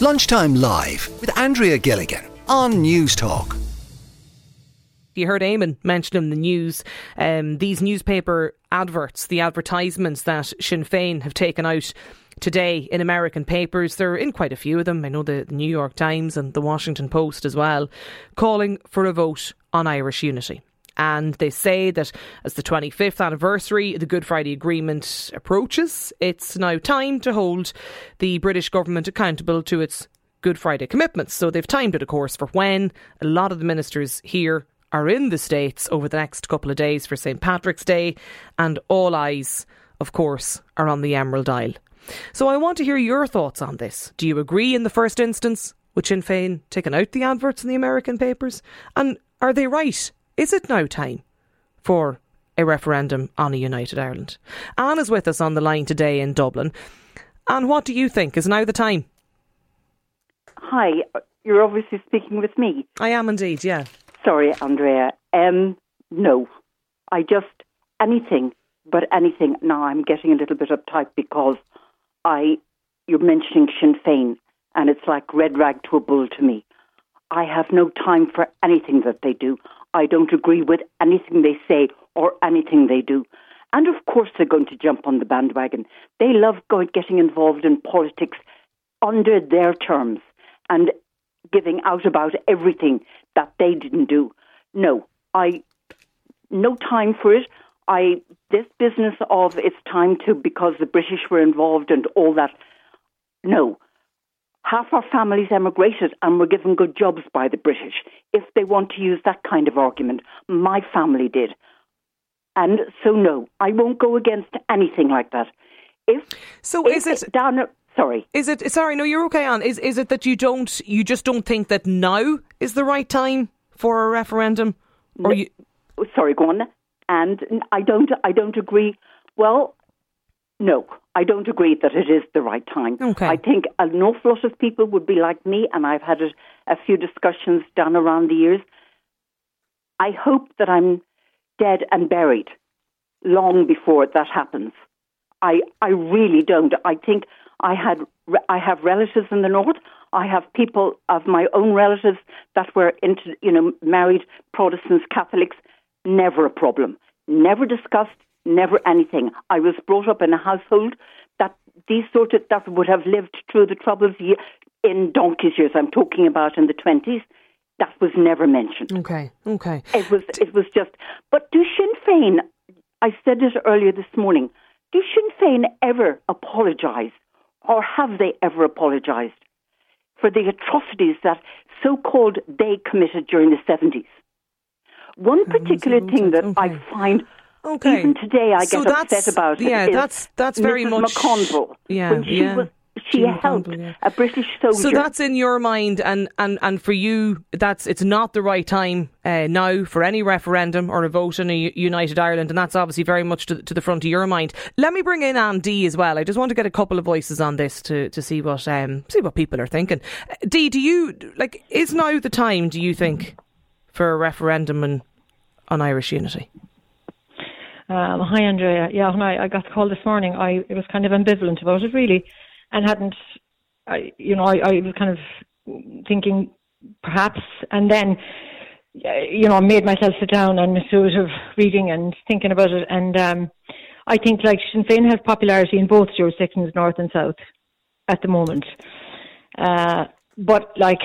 Lunchtime Live with Andrea Gilligan on Newstalk. You heard Eamon mention in the news um, these newspaper adverts, the advertisements that Sinn Féin have taken out today in American papers. They're in quite a few of them. I know the New York Times and the Washington Post as well, calling for a vote on Irish unity. And they say that as the 25th anniversary of the Good Friday Agreement approaches, it's now time to hold the British government accountable to its Good Friday commitments. So they've timed it, of course, for when a lot of the ministers here are in the States over the next couple of days for St. Patrick's Day, and all eyes, of course, are on the Emerald Isle. So I want to hear your thoughts on this. Do you agree in the first instance with Sinn Féin taking out the adverts in the American papers? And are they right? Is it now time for a referendum on a united Ireland? Anne is with us on the line today in Dublin. And what do you think? Is now the time? Hi, you're obviously speaking with me. I am indeed, yeah. Sorry, Andrea. Um, no, I just anything but anything. Now I'm getting a little bit uptight because I you're mentioning Sinn Féin, and it's like red rag to a bull to me. I have no time for anything that they do. I don't agree with anything they say or anything they do. And of course, they're going to jump on the bandwagon. They love going, getting involved in politics under their terms and giving out about everything that they didn't do. No, I no time for it. I this business of it's time to because the British were involved and all that. No, half our families emigrated and were given good jobs by the British. If they want to use that kind of argument, my family did, and so no, I won't go against anything like that. If so, if is it down? Sorry, is it? Sorry, no, you're okay. On is is it that you don't you just don't think that now is the right time for a referendum, or you? Oh, sorry, go on. And I don't, I don't agree. Well, no, I don't agree that it is the right time. Okay. I think an awful lot of people would be like me, and I've had a, a few discussions done around the years. I hope that I'm dead and buried long before that happens. I, I really don't. I think I had, I have relatives in the north. I have people of my own relatives that were into, you know, married Protestants, Catholics. Never a problem. Never discussed. Never anything. I was brought up in a household that these sort of that would have lived through the troubles in donkey's years. I'm talking about in the twenties. That was never mentioned. Okay, okay. It was. It was just. But do Sinn Féin? I said it earlier this morning. Do Sinn Féin ever apologise, or have they ever apologised for the atrocities that so-called they committed during the seventies? One particular thing that okay. I find Okay. even today I So get upset about yeah, it is that's- that's very Mrs. much- McConville Yeah, when she yeah. was she helped McConville, yeah. a British soldier. So that's in your mind, and, and, and for you, that's it's not the right time uh, now for any referendum or a vote in a united Ireland, and that's obviously very much to, to the front of your mind. Let me bring in Anne D as well. I just want to get a couple of voices on this to, to see what um, see what people are thinking. Uh, D, do you like is now the time? Do you think for a referendum on, on Irish unity? Um, hi, Andrea. Yeah, when I, I got the call this morning, I was kind of ambivalent about it, really, and hadn't, I, you know, I, I was kind of thinking perhaps, and then, you know, I made myself sit down and sort of reading and thinking about it, and um, I think like Sinn Féin has popularity in both jurisdictions, north and south, at the moment. Uh, but like,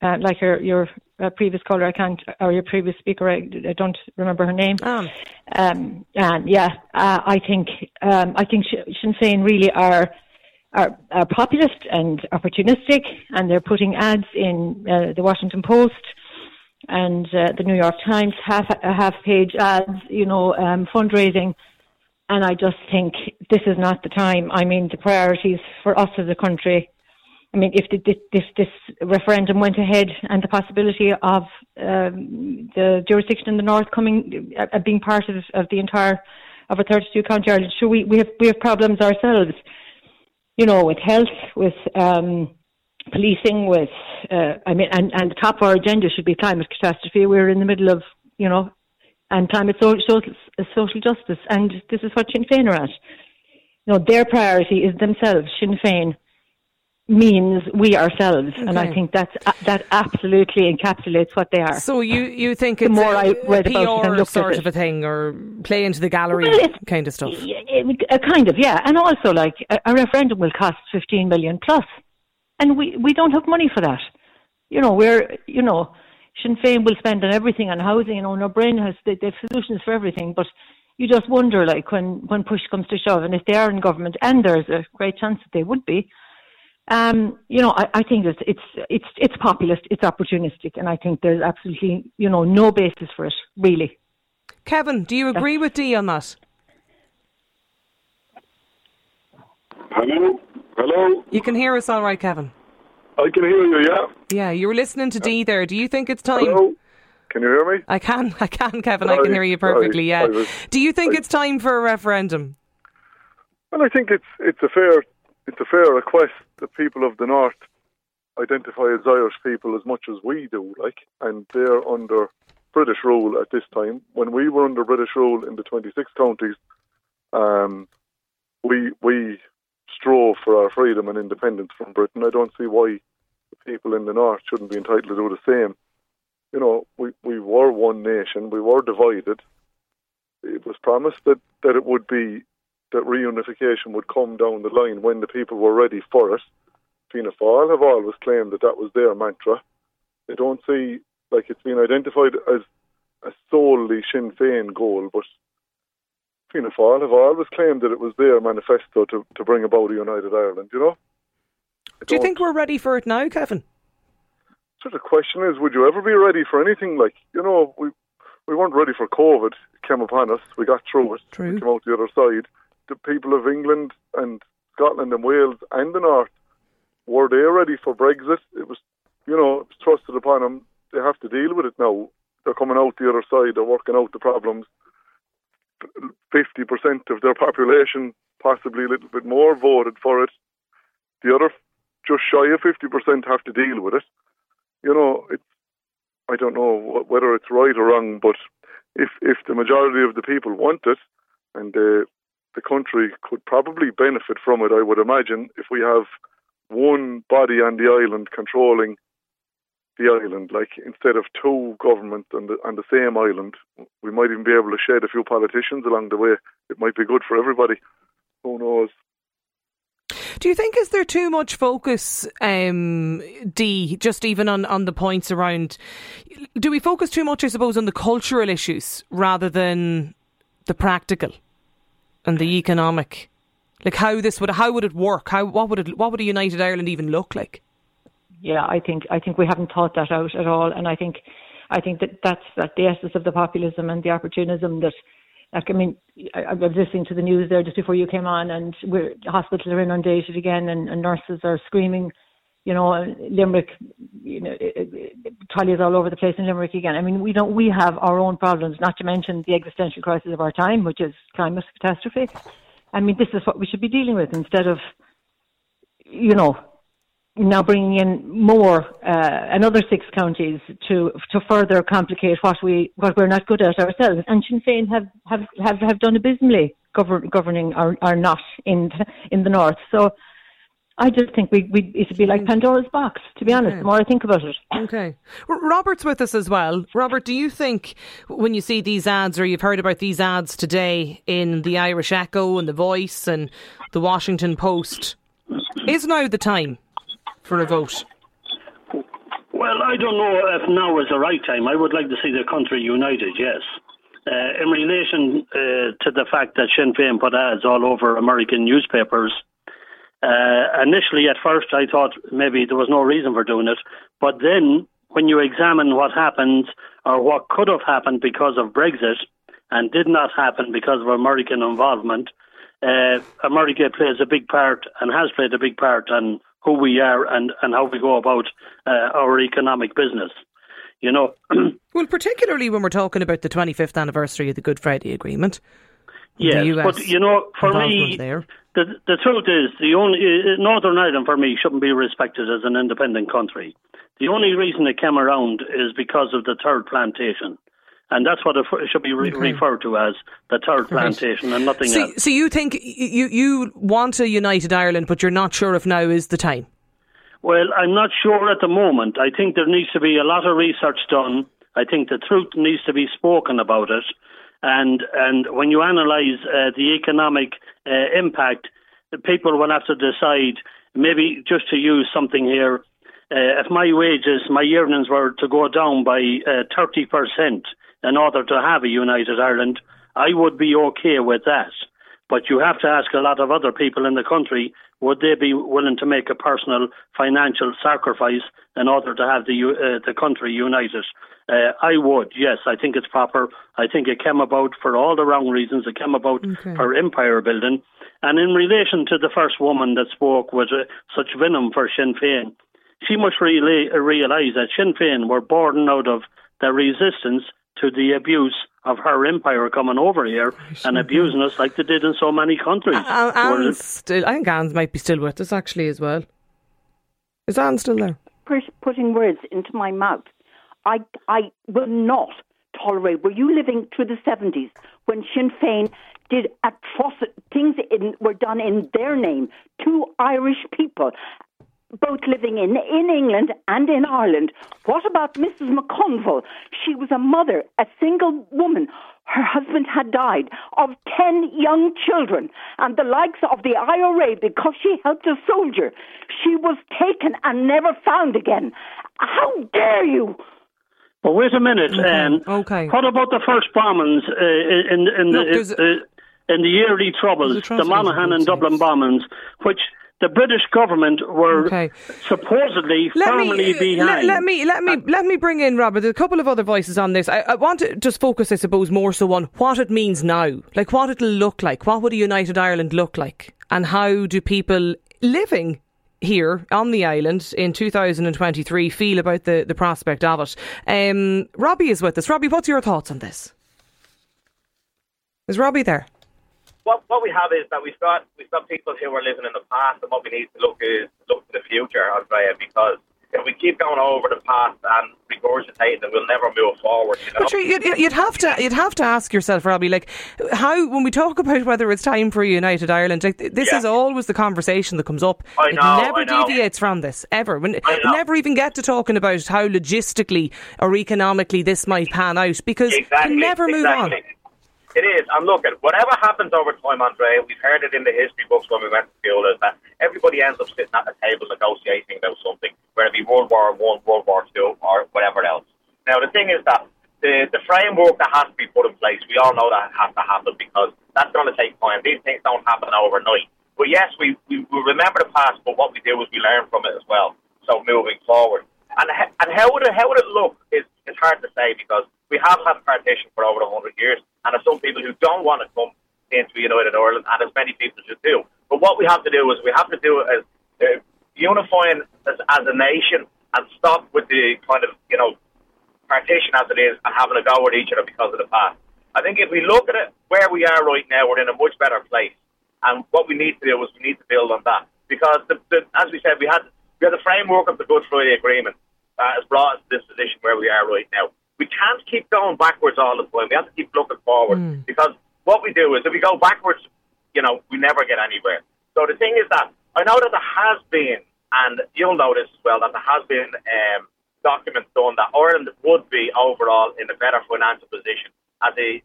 uh, like your your uh, previous caller, I can't, or your previous speaker, I, I don't remember her name. Anne. Um, and yeah, uh, I think um, I think Sinn Féin really are, are are populist and opportunistic, and they're putting ads in uh, the Washington Post and uh, the New York Times, half uh, half page ads, you know, um, fundraising. And I just think this is not the time. I mean, the priorities for us as a country. I mean, if this, this this referendum went ahead and the possibility of um, the jurisdiction in the north coming uh, being part of, of the entire of a 32 county Ireland, sure we, we have we have problems ourselves, you know, with health, with um, policing, with uh, I mean, and and the top of our agenda should be climate catastrophe. We're in the middle of you know, and climate social, social justice, and this is what Sinn Féin are at. You know, their priority is themselves, Sinn Féin means we ourselves, okay. and I think that's uh, that absolutely encapsulates what they are. So you, you think it's the more a, I read about it sort of a thing, or play into the gallery well, kind of stuff? It, a kind of yeah, and also like a, a referendum will cost fifteen million plus, and we we don't have money for that. You know, we're you know. Sinn Féin will spend on everything on housing, you know, no brain has they, they have solutions for everything, but you just wonder, like when when push comes to shove, and if they are in government, and there's a great chance that they would be, um, you know, I, I think it's, it's it's it's populist, it's opportunistic, and I think there's absolutely you know no basis for it really. Kevin, do you agree That's, with Dee on that? Hello, hello. You can hear us all right, Kevin. I can hear you. Yeah. Yeah, you were listening to Dee there. Do you think it's time? Hello. Can you hear me? I can. I can, Kevin. I, I can hear you perfectly. I, yeah. Was, do you think I, it's time for a referendum? Well, I think it's it's a fair it's a fair request that people of the north identify as Irish people as much as we do, like, and they're under British rule at this time. When we were under British rule in the 26 counties, um, we we strove for our freedom and independence from Britain. I don't see why the people in the north shouldn't be entitled to do the same. You know, we, we were one nation, we were divided. It was promised that, that it would be that reunification would come down the line when the people were ready for it. Fianna Fáil have always claimed that that was their mantra. They don't see like it's been identified as a solely Sinn Féin goal, but Fianna Fáil have always claimed that it was their manifesto to, to bring about a united Ireland. You know. Do you think we're ready for it now, Kevin? So the question is, would you ever be ready for anything? Like you know, we we weren't ready for COVID. It came upon us. We got through it. True. We came out the other side the people of England and Scotland and Wales and the North were they ready for Brexit? It was, you know, it was upon them. They have to deal with it now. They're coming out the other side. They're working out the problems. Fifty percent of their population, possibly a little bit more, voted for it. The other, just shy of fifty percent, have to deal with it. You know. I don't know whether it's right or wrong, but if if the majority of the people want it, and uh, the country could probably benefit from it, I would imagine, if we have one body on the island controlling the island, like instead of two governments on the on the same island, we might even be able to shed a few politicians along the way. It might be good for everybody. Who knows? Do you think is there too much focus, um, Dee, just even on, on the points around? Do we focus too much, I suppose, on the cultural issues rather than the practical? And the economic, like how this would how would it work? How what would it what would a united Ireland even look like? Yeah, I think I think we haven't thought that out at all, and I think I think that that's that the essence of the populism and the opportunism that. Like, I mean, I, I was listening to the news there just before you came on, and we're, hospitals are inundated again, and, and nurses are screaming you know, Limerick, you know, trolleys all over the place in Limerick again. I mean, we don't, we have our own problems, not to mention the existential crisis of our time, which is climate catastrophe. I mean, this is what we should be dealing with instead of, you know, now bringing in more uh, another six counties to to further complicate what we what we're not good at ourselves. And Sinn Féin have have have, have done abysmally govern, governing our, our not in in the north. So I just think we, we it would be like Pandora's box, to be honest, the more I think about it. Okay. Robert's with us as well. Robert, do you think when you see these ads or you've heard about these ads today in the Irish Echo and the Voice and the Washington Post, is now the time for a vote? Well, I don't know if now is the right time. I would like to see the country united, yes. Uh, in relation uh, to the fact that Sinn Féin put ads all over American newspapers uh, initially, at first, I thought maybe there was no reason for doing it. But then, when you examine what happened or what could have happened because of Brexit and did not happen because of American involvement, uh, America plays a big part and has played a big part in who we are and, and how we go about uh, our economic business. You know, well, particularly when we're talking about the 25th anniversary of the Good Friday Agreement. Yes, but you know, for me, there. the the truth is, the only uh, Northern Ireland for me shouldn't be respected as an independent country. The only reason it came around is because of the third plantation. And that's what it should be re- okay. referred to as the third plantation right. and nothing so, else. So you think you you want a united Ireland, but you're not sure if now is the time? Well, I'm not sure at the moment. I think there needs to be a lot of research done. I think the truth needs to be spoken about it. And and when you analyse uh, the economic uh, impact, people will have to decide. Maybe just to use something here, uh, if my wages, my earnings were to go down by uh, thirty percent in order to have a united Ireland, I would be okay with that. But you have to ask a lot of other people in the country would they be willing to make a personal financial sacrifice in order to have the uh, the country united? Uh, I would, yes. I think it's proper. I think it came about for all the wrong reasons. It came about okay. for empire building. And in relation to the first woman that spoke with uh, such venom for Sinn Féin, she must really realise that Sinn Féin were born out of the resistance to the abuse of her empire coming over here and abusing us like they did in so many countries. Uh, Anne's still, I think Anne's might be still with us actually as well. Is Anne still there? Putting words into my mouth. I, I will not tolerate. Were you living through the 70s when Sinn Féin did atrocious things in, were done in their name to Irish people? Both living in, in England and in Ireland. What about Mrs. McConville? She was a mother, a single woman. Her husband had died of 10 young children, and the likes of the IRA, because she helped a soldier, she was taken and never found again. How dare you! Well, wait a minute. Okay. Um, okay. What about the first bombings uh, in, in, Look, the, uh, in the early troubles, the Monaghan and Dublin bombings, which the British government were okay. supposedly let firmly me, behind. Let, let, me let me let me bring in Robert. There's a couple of other voices on this. I, I, want to just focus, I suppose, more so on what it means now, like what it'll look like. What would a united Ireland look like, and how do people living here on the island in 2023 feel about the, the prospect of it. Um, Robbie is with us. Robbie, what's your thoughts on this? Is Robbie there? What what we have is that we've got we've got people who are living in the past, and what we need to look is look to the future, Andrea, because if we keep going over the past and regurgitating it, we'll never move forward. You know? But you'd, you'd, have to you'd have to ask yourself, Robbie, like how when we talk about whether it's time for a united Ireland, like, this yeah. is always the conversation that comes up. I know, it never deviates from this ever. When never even get to talking about how logistically or economically this might pan out because exactly, you never move exactly. on. It is. And look, at whatever happens over time, Andre, we've heard it in the history books when we went to school, is that everybody ends up sitting at a table negotiating about something, whether it be World War One, World War Two, or whatever else. Now, the thing is that the, the framework that has to be put in place, we all know that has to happen because that's going to take time. These things don't happen overnight. But yes, we, we, we remember the past, but what we do is we learn from it as well. So moving forward. And, and how, would it, how would it look is, is hard to say because we have had partition for over 100 years, and there's some people who don't want to come into United Ireland, and as many people should do. But what we have to do is we have to do it as uh, unifying as, as a nation and stop with the kind of, you know, partition as it is and having a go at each other because of the past. I think if we look at it where we are right now, we're in a much better place. And what we need to do is we need to build on that. Because, the, the, as we said, we had, we had the framework of the Good Friday Agreement that has brought us to this position where we are right now we can't keep going backwards all the time. We have to keep looking forward mm. because what we do is if we go backwards, you know, we never get anywhere. So the thing is that I know that there has been, and you'll notice as well, that there has been um, documents done that Ireland would be overall in a better financial position as a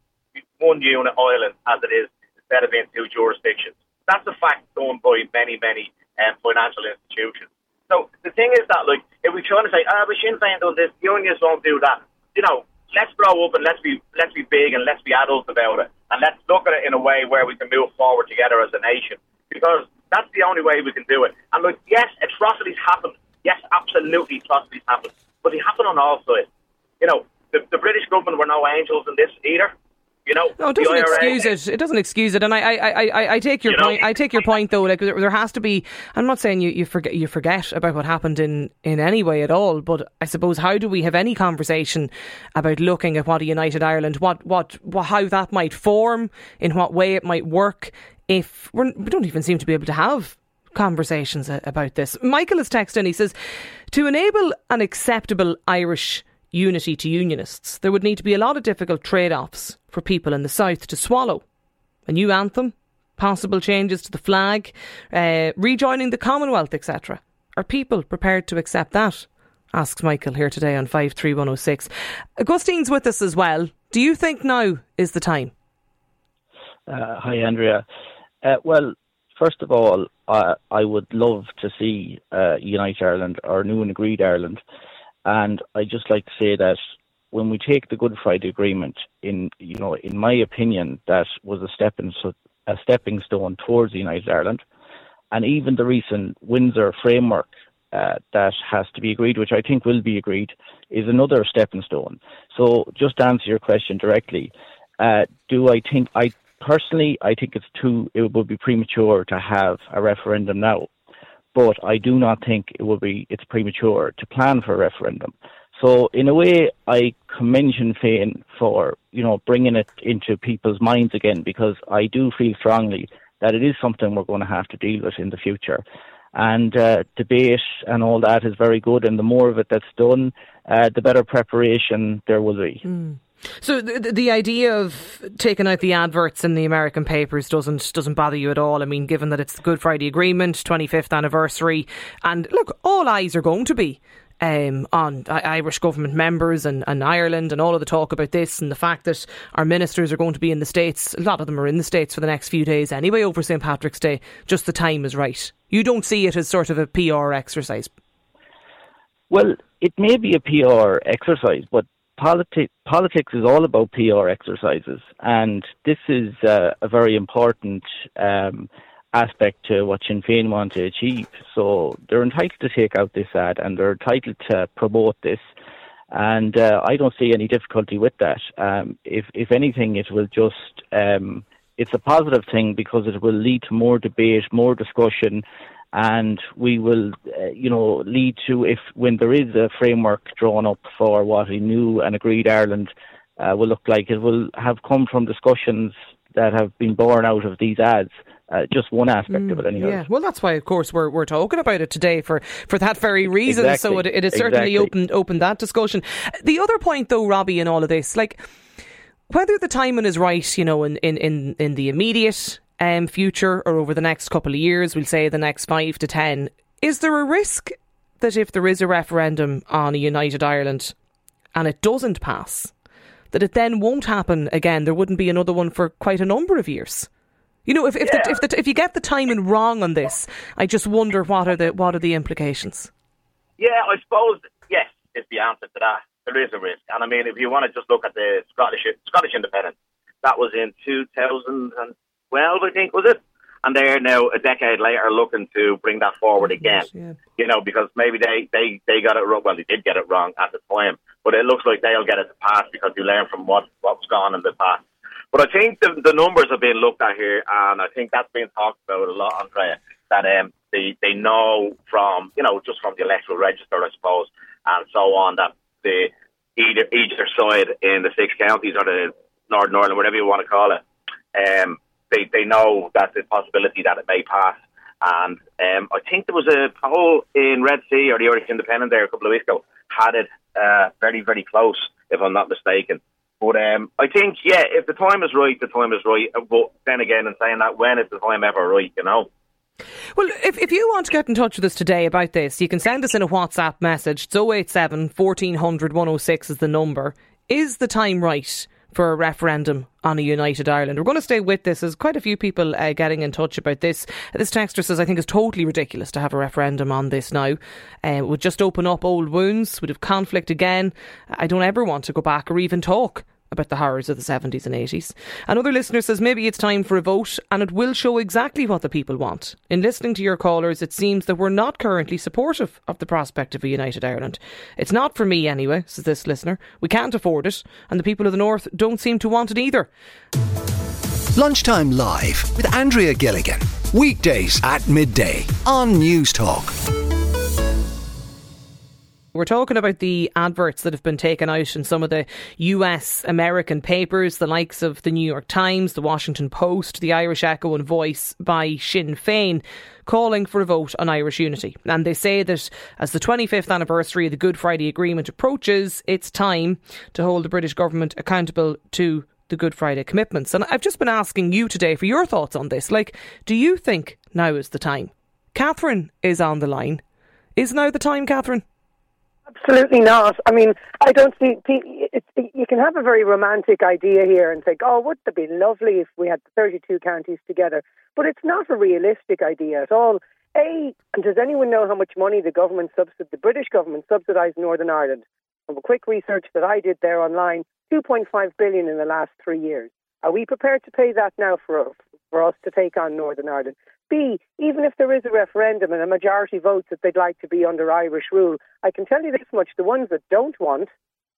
one unit island as it is instead of being two jurisdictions. That's a fact done by many, many um, financial institutions. So the thing is that, like, if we're trying to say, ah, but Sinn Féin does this, the unions won't do that, you know, let's grow up and let's be let's be big and let's be adults about it, and let's look at it in a way where we can move forward together as a nation, because that's the only way we can do it. And look, yes, atrocities happen. Yes, absolutely, atrocities happen, but they happen on all sides. You know, the, the British government were no angels in this either. You know, no, it doesn't excuse it. It doesn't excuse it, and I, I, I, I take your you point. Know? I take your point though. Like there, there, has to be. I'm not saying you, you forget you forget about what happened in in any way at all. But I suppose how do we have any conversation about looking at what a united Ireland, what what, what how that might form, in what way it might work, if we're, we don't even seem to be able to have conversations about this. Michael is texting. He says to enable an acceptable Irish unity to unionists, there would need to be a lot of difficult trade offs for people in the south to swallow. A new anthem, possible changes to the flag, uh, rejoining the Commonwealth, etc. Are people prepared to accept that? Asks Michael here today on 53106. Augustine's with us as well. Do you think now is the time? Uh, hi, Andrea. Uh, well, first of all, I, would love to see uh, Unite Ireland or New and Agreed Ireland. And I just like to say that when we take the Good Friday Agreement, in you know, in my opinion, that was a stepping a stepping stone towards the United Ireland, and even the recent Windsor framework uh, that has to be agreed, which I think will be agreed, is another stepping stone. So, just to answer your question directly, uh, do I think I personally I think it's too it would be premature to have a referendum now, but I do not think it would be it's premature to plan for a referendum. So in a way, I commend Sinn Féin for you know bringing it into people's minds again because I do feel strongly that it is something we're going to have to deal with in the future. And uh, debate and all that is very good, and the more of it that's done, uh, the better preparation there will be. Mm. So the, the idea of taking out the adverts in the American papers doesn't doesn't bother you at all. I mean, given that it's the Good Friday Agreement, 25th anniversary, and look, all eyes are going to be um, on Irish government members and, and Ireland and all of the talk about this and the fact that our ministers are going to be in the States. A lot of them are in the States for the next few days anyway over St. Patrick's Day. Just the time is right. You don't see it as sort of a PR exercise. Well, it may be a PR exercise, but politi- politics is all about PR exercises, and this is uh, a very important um, aspect to what Sinn Féin want to achieve. So they're entitled to take out this ad and they're entitled to promote this. And uh, I don't see any difficulty with that. Um, if, if anything, it will just, um, it's a positive thing because it will lead to more debate, more discussion, and we will, uh, you know, lead to if when there is a framework drawn up for what a new and agreed Ireland uh, will look like, it will have come from discussions that have been born out of these ads uh, just one aspect mm, of it mm, anyway. Yeah, well, that's why, of course, we're we're talking about it today for, for that very reason. Exactly. So it, it has certainly exactly. opened opened that discussion. The other point, though, Robbie, in all of this, like whether the timing is right, you know, in in in, in the immediate um, future or over the next couple of years, we'll say the next five to ten, is there a risk that if there is a referendum on a united Ireland and it doesn't pass, that it then won't happen again? There wouldn't be another one for quite a number of years. You know, if if, yeah. the, if, the, if you get the timing wrong on this, I just wonder what are the what are the implications. Yeah, I suppose yes is the answer to that. There is a risk, and I mean, if you want to just look at the Scottish Scottish independence, that was in 2012, I think, was it? And they're now a decade later looking to bring that forward again. Yeah. You know, because maybe they, they, they got it wrong. Well, they did get it wrong at the time, but it looks like they'll get it to pass because you learn from what what's gone in the past. But I think the, the numbers are being looked at here, and I think that's being talked about a lot, Andrea. That um, they they know from you know just from the electoral register, I suppose, and so on that the either either side in the six counties or the Northern Ireland, whatever you want to call it, um, they they know that the possibility that it may pass. And um, I think there was a poll in Red C or the Irish Independent there a couple of weeks ago had it uh, very very close, if I'm not mistaken. But um, I think, yeah, if the time is right, the time is right. Uh, but then again, in saying that, when is the time ever right, you know? Well, if, if you want to get in touch with us today about this, you can send us in a WhatsApp message. It's 087 1400 106 is the number. Is the time right for a referendum on a united Ireland? We're going to stay with this. There's quite a few people uh, getting in touch about this. This texter says, I think it's totally ridiculous to have a referendum on this now. Uh, it would just open up old wounds, would have conflict again. I don't ever want to go back or even talk about the horrors of the 70s and 80s. Another listener says maybe it's time for a vote and it will show exactly what the people want. In listening to your callers, it seems that we're not currently supportive of the prospect of a united Ireland. It's not for me anyway, says this listener. We can't afford it, and the people of the North don't seem to want it either. Lunchtime Live with Andrea Gilligan. Weekdays at midday on Newstalk. We're talking about the adverts that have been taken out in some of the US American papers, the likes of the New York Times, the Washington Post, the Irish Echo and Voice by Sinn Féin, calling for a vote on Irish unity. And they say that as the 25th anniversary of the Good Friday Agreement approaches, it's time to hold the British government accountable to the Good Friday commitments. And I've just been asking you today for your thoughts on this. Like, do you think now is the time? Catherine is on the line Is now the time, Catherine? Absolutely not. I mean, I don't see. You can have a very romantic idea here and think, "Oh, wouldn't it be lovely if we had 32 counties together?" But it's not a realistic idea at all. A, and does anyone know how much money the government subsid- the British government subsidised Northern Ireland? From a quick research that I did there online, 2.5 billion in the last three years. Are we prepared to pay that now for for us to take on Northern Ireland? B, even if there is a referendum and a majority votes that they'd like to be under Irish rule, I can tell you this much: the ones that don't want,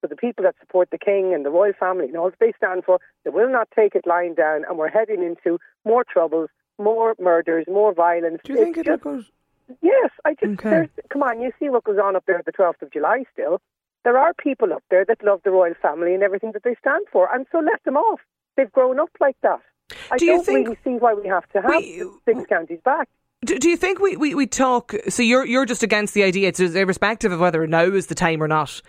so the people that support the king and the royal family and all that they stand for, they will not take it lying down, and we're heading into more troubles, more murders, more violence. Do you think it goes? Yes, I just Okay. come on. You see what goes on up there the 12th of July. Still, there are people up there that love the royal family and everything that they stand for, and so let them off. They've grown up like that. I Do think really see why we have to have we- six counties back. Do, do you think we, we, we talk? So you're you're just against the idea. It's irrespective of whether now is the time or not.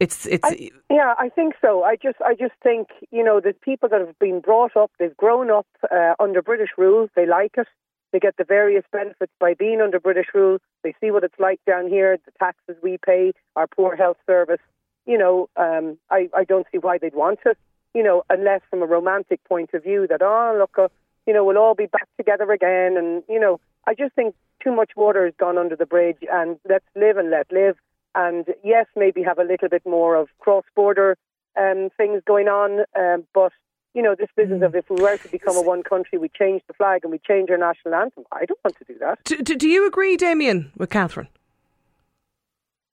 It's it's I, yeah, I think so. I just, I just think you know, the people that have been brought up, they've grown up uh, under British rule. They like it. They get the various benefits by being under British rule. They see what it's like down here, the taxes we pay, our poor health service. You know, um, I, I don't see why they'd want it. You know, unless from a romantic point of view that oh look, uh, you know, we'll all be back together again. And you know, I just think too much water has gone under the bridge, and let's live and let live and yes, maybe have a little bit more of cross-border um, things going on. Um, but you know, this business of if we were to become a one country, we change the flag and we change our national anthem. I don't want to do that. do, do, do you agree, Damien, with Catherine?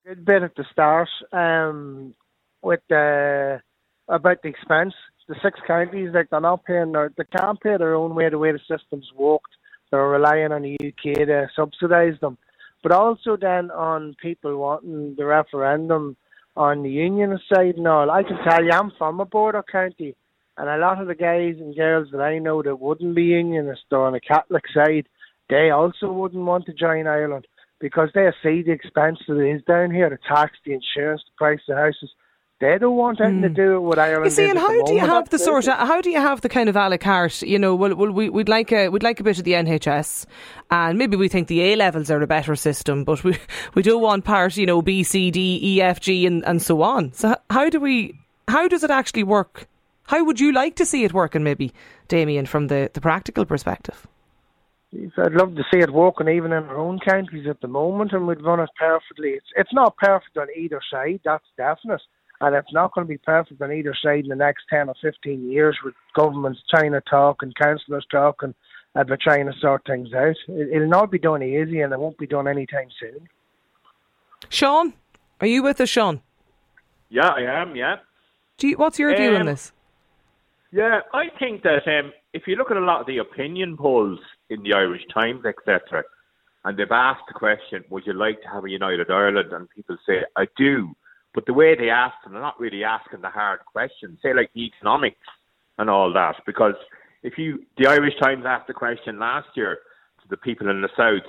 good bit at the start um, with the about the expense. The six counties, like they're not paying, their, they can't pay their own way the way the system's worked. They're relying on the UK to subsidise them, but also then on people wanting the referendum on the union side and all. I can tell you, I'm from a border county, and a lot of the guys and girls that I know that wouldn't be unionist or on the Catholic side, they also wouldn't want to join Ireland because they see the expense that is down here, the tax, the insurance, the price of houses. They don't want anything to hmm. do with Ireland. You see, and how do you have the sort of how do you have the kind of a la carte? You know, well, well we, we'd like a we'd like a bit of the NHS, and maybe we think the A levels are a better system, but we we don't want part, you know, B, C, D, E, F, G, and and so on. So how do we? How does it actually work? How would you like to see it working, maybe, Damien, from the, the practical perspective? I'd love to see it working even in our own counties at the moment, and we'd run it perfectly. It's it's not perfect on either side, that's definite, and it's not going to be perfect on either side in the next ten or fifteen years with governments trying to talk and councillors talking about trying to sort things out. It, it'll not be done easy, and it won't be done anytime soon. Sean, are you with us, Sean? Yeah, I am. Yeah, Do you, what's your view on Um, this? yeah. I think that um, if you look at a lot of the opinion polls in the Irish Times, etc., and they've asked the question, "Would you like to have a united Ireland?" and people say, "I do," but the way they ask them, they're not really asking the hard questions. Say like the economics and all that, because if you, the Irish Times asked the question last year to the people in the south,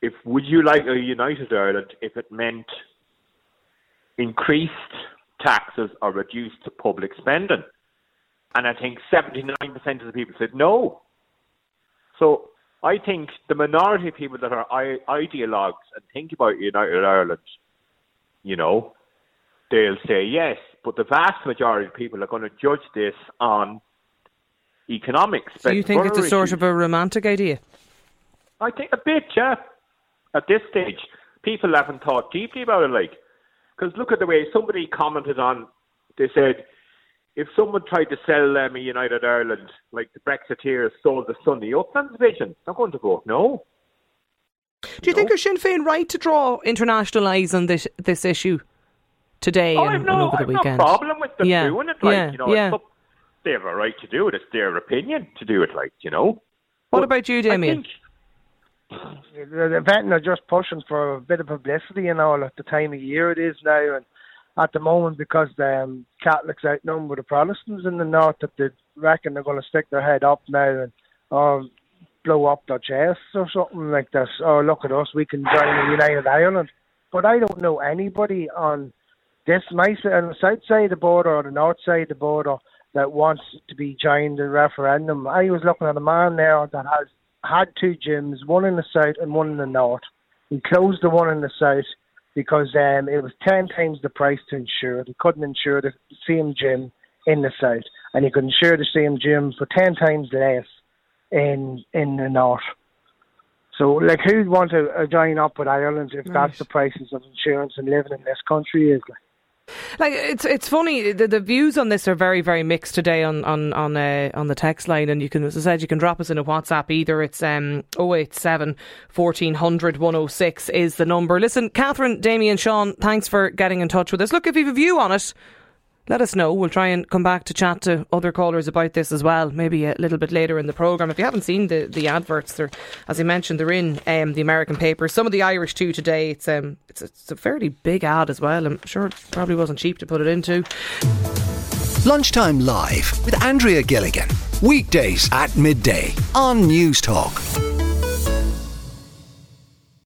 if would you like a united Ireland if it meant increased taxes or reduced public spending? And I think 79% of the people said no. So I think the minority of people that are ideologues and think about United Ireland, you know, they'll say yes. But the vast majority of people are going to judge this on economics. So you think it's a sort of a romantic idea? I think a bit, yeah. At this stage, people haven't thought deeply about it, like, because look at the way somebody commented on. They said if someone tried to sell them a United Ireland, like the Brexiteers sold the Sunday Uplands vision, they're going to vote no. Do you think are Sinn Féin right to draw international eyes on this this issue today Oh, and, I've and no, over the I've no weekend? problem with them Yeah, doing it. Like, yeah, you know, yeah. it's up, they have a right to do it. It's their opinion to do it. Like, you know. What But about you, I Damien? The, the event are just pushing for a bit of publicity and all at the time of year it is now, and at the moment because the um, Catholics outnumber the Protestants in the north, that they reckon they're going to stick their head up now and or blow up their chests or something like this. Or look at us, we can join the United Ireland. But I don't know anybody on this my on the south side of the border or the north side of the border that wants to be joined in referendum. I was looking at a man there that has had two gyms, one in the south and one in the north. He closed the one in the south because um, it was 10 times the price to insure it. He couldn't insure the same gym in the south, and he could insure the same gym for 10 times less in in the north. So, like, who'd want to uh, join up with Ireland if that's the prices of insurance and living in this country is? Like? Like it's it's funny. The, the views on this are very very mixed today on on on uh, on the text line, and you can, as I said, you can drop us in a WhatsApp. Either it's um 087 1400 106 is the number. Listen, Catherine, Damien, Sean, thanks for getting in touch with us. Look, if you have a view on it. Let us know. We'll try and come back to chat to other callers about this as well, maybe a little bit later in the programme. If you haven't seen the, the adverts, they're, as I mentioned, they're in um, the American papers. Some of the Irish too today. It's um, it's, it's a fairly big ad as well. I'm sure it probably wasn't cheap to put it into. Lunchtime Live with Andrea Gilligan. Weekdays at midday on Newstalk.